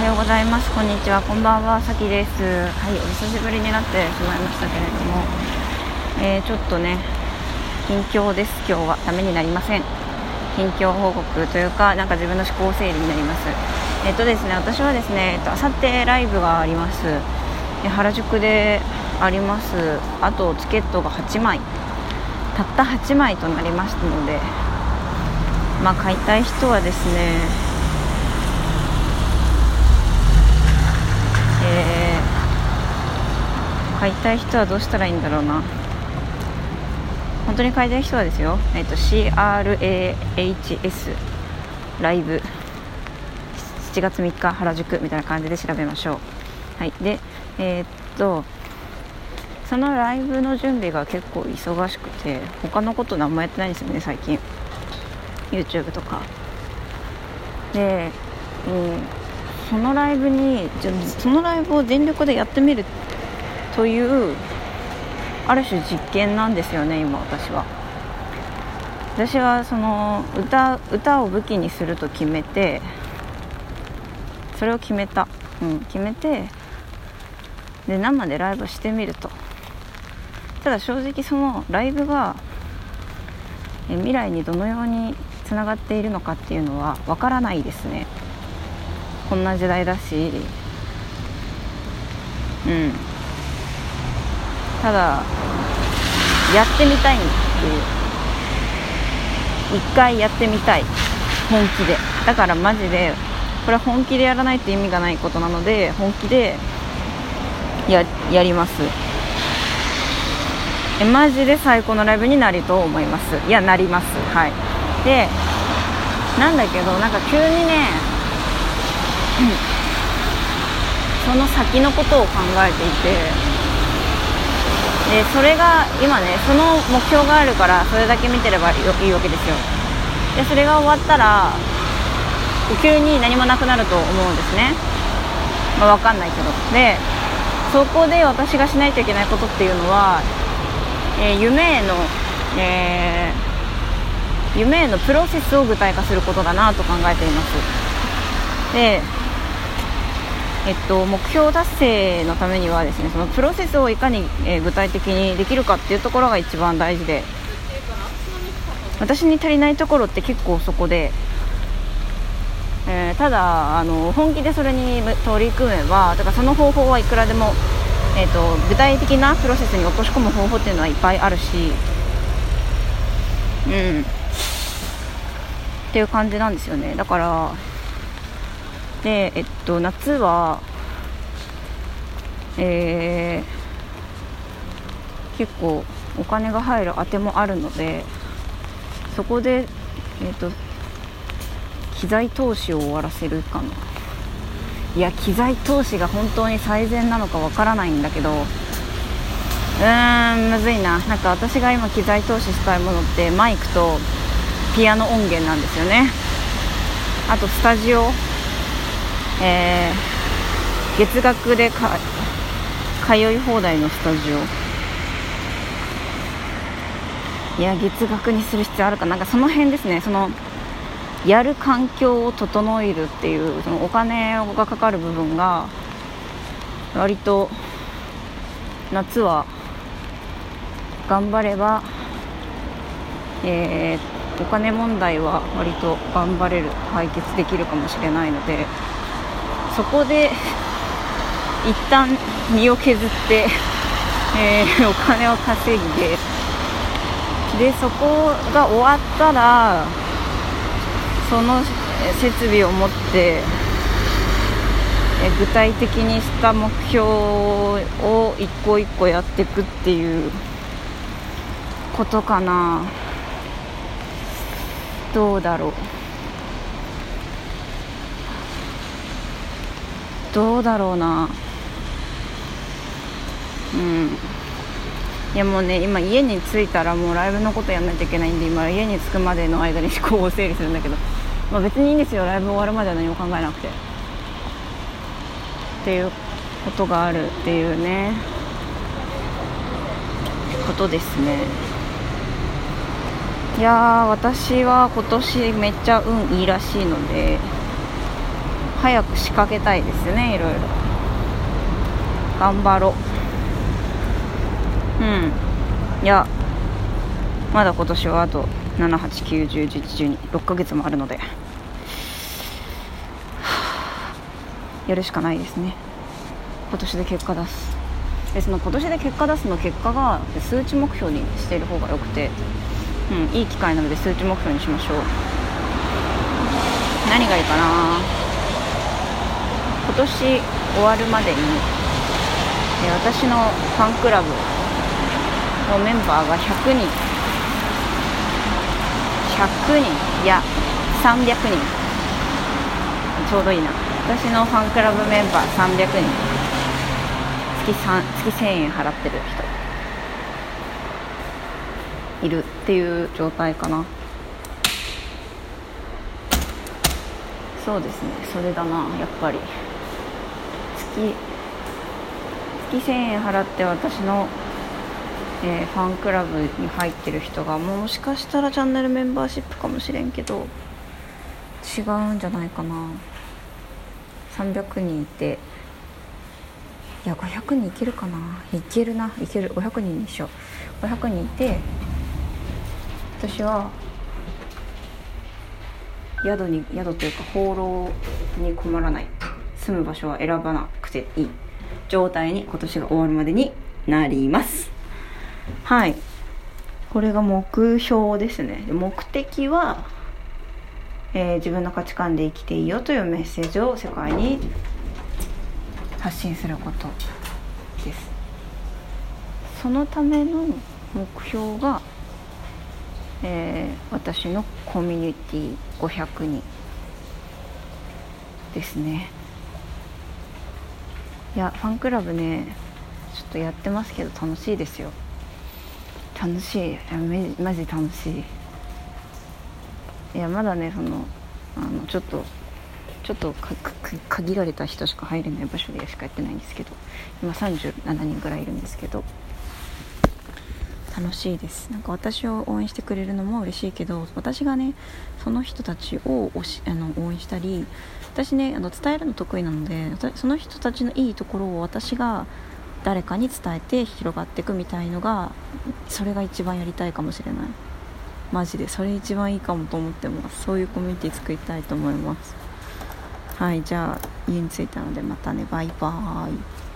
はようございます。こんにちは。こんばんは。さきです。はいお久しぶりになってしまいましたけれども、えー、ちょっとね近況です。今日は。ためになりません。近況報告というかなんか自分の思考整理になります。えっとですね私はですねあさってライブがあります。原宿であります。あとチケットが8枚。たった8枚となりましたのでまあ買いたい人はですねえー、買いたい人はどうしたらいいんだろうな。本当に買いたい人はですよ、えーと、CRAHS ライブ。7月3日原宿。みたいな感じで調べましょう。はい。でえー、っとそのライブの準備が結構忙しくて他のこと何もやってないんですよね最近。YouTube とか。で、うんそのライブにじゃそのライブを全力でやってみるというある種実験なんですよね今私は。私はその歌歌を武器にすると決めてそれを決めた、うん、決めてで生でライブしてみると。ただ正直そのライブが未来にどのようにつながっているのかっていうのはわからないですね。こんな時代だし。うん。ただやってみたいっていう。一回やってみたい本気で。だからマジでこれは本気でやらないと意味がないことなので本気でややります。えマジで最高のライブになると思います。いやなります。はい。でなんだけどなんか急にねその先のことを考えていてでそれが今ねその目標があるからそれだけ見てればいいわけですよ。でそれが終わったら急に何もなくなると思うんですね、まあ、分かんないけど。でそこで私がしないといけないことっていうのは、えー、夢への、えー、夢へのプロセスを具体化することだなと考えています。でえっと、目標達成のためにはですねそのプロセスをいかに、えー、具体的にできるかっていうところが一番大事で私に足りないところって結構そこで、えー、ただあの本気でそれに取り組めばだからその方法はいくらでも、えーと、具体的なプロセスに落とし込む方法っていうのはいっぱいあるしうん。っていう感じなんですよね。だからで、えっと、夏は、えー、結構お金が入るあてもあるのでそこで、えっと、機材投資を終わらせるかな。いや機材投資が本当に最善なのかわからないんだけどうーんむずいな。なんか私が今機材投資したいものってマイクとピアノ音源なんですよね。あとスタジオ。えー、月額でか通い放題のスタジオ。いや月額にする必要あるかな。んかその辺ですね。そのやる環境を整えるっていうそのお金がかかる部分が割と夏は頑張れば、えー、お金問題は割と頑張れる解決できるかもしれないのでそこで一旦身を削って、えー、お金を稼いででそこが終わったらその設備を持ってえ具体的にした目標を一個一個やっていくっていうことかな。どうだろう。どうだろうな。うん。いやもうね今家に着いたらもうライブのことやんないといけないんで今家に着くまでの間に思考を整理するんだけど、まあ、別にいいんですよ。ライブ終わるまでは何も考えなくて。っていうことがあるっていうね。ことですね。いや私は今年めっちゃ運いいらしいので。早く仕掛けたいですねいろいろ。頑張ろう。うん。いやまだ今年はあと789101112ヶ月もあるので。やるしかないですね。今年で結果出す。でその今年で結果出すの結果が数値目標にしている方がよくて、うん、いい機会なので数値目標にしましょう。何がいいかな今年終わるまでに私のファンクラブのメンバーが100人。100人。いや300人。ちょうどいいな。私のファンクラブメンバー300人。月月1000円払ってる人。いるっていう状態かな。そうですね。それだなやっぱり。月月1000円払って私の、えー、ファンクラブに入ってる人がもしかしたらチャンネルメンバーシップかもしれんけど違うんじゃないかな。300人いていや500人いけるかな。いけるな。いける。500人にしよう。500人いて私は宿に宿というか放浪に困らない。住む場所は選ばなくていい状態に今年が終わるまでになります。はい。これが目標ですね。目的は、えー、自分の価値観で生きていいよというメッセージを世界に発信することです。そのための目標が、えー、私のコミュニティ500人ですね。いやファンクラブねちょっとやってますけど楽しいですよ。楽しい。いやマジ楽しい。いやまだねそのあのちょっとちょっと限られた人しか入れない場所でしかやってないんですけど今37人ぐらいいるんですけど。楽しいです。なんか私を応援してくれるのも嬉しいけど私がねその人たちをしあの応援したり私ねあの伝えるの得意なのでその人たちのいいところを私が誰かに伝えて広がっていくみたいのがそれが一番やりたいかもしれない。マジでそれ一番いいかもと思ってます。そういうコミュニティ作りたいと思います。はいじゃあ家に着いたのでまたね。バイバーイ。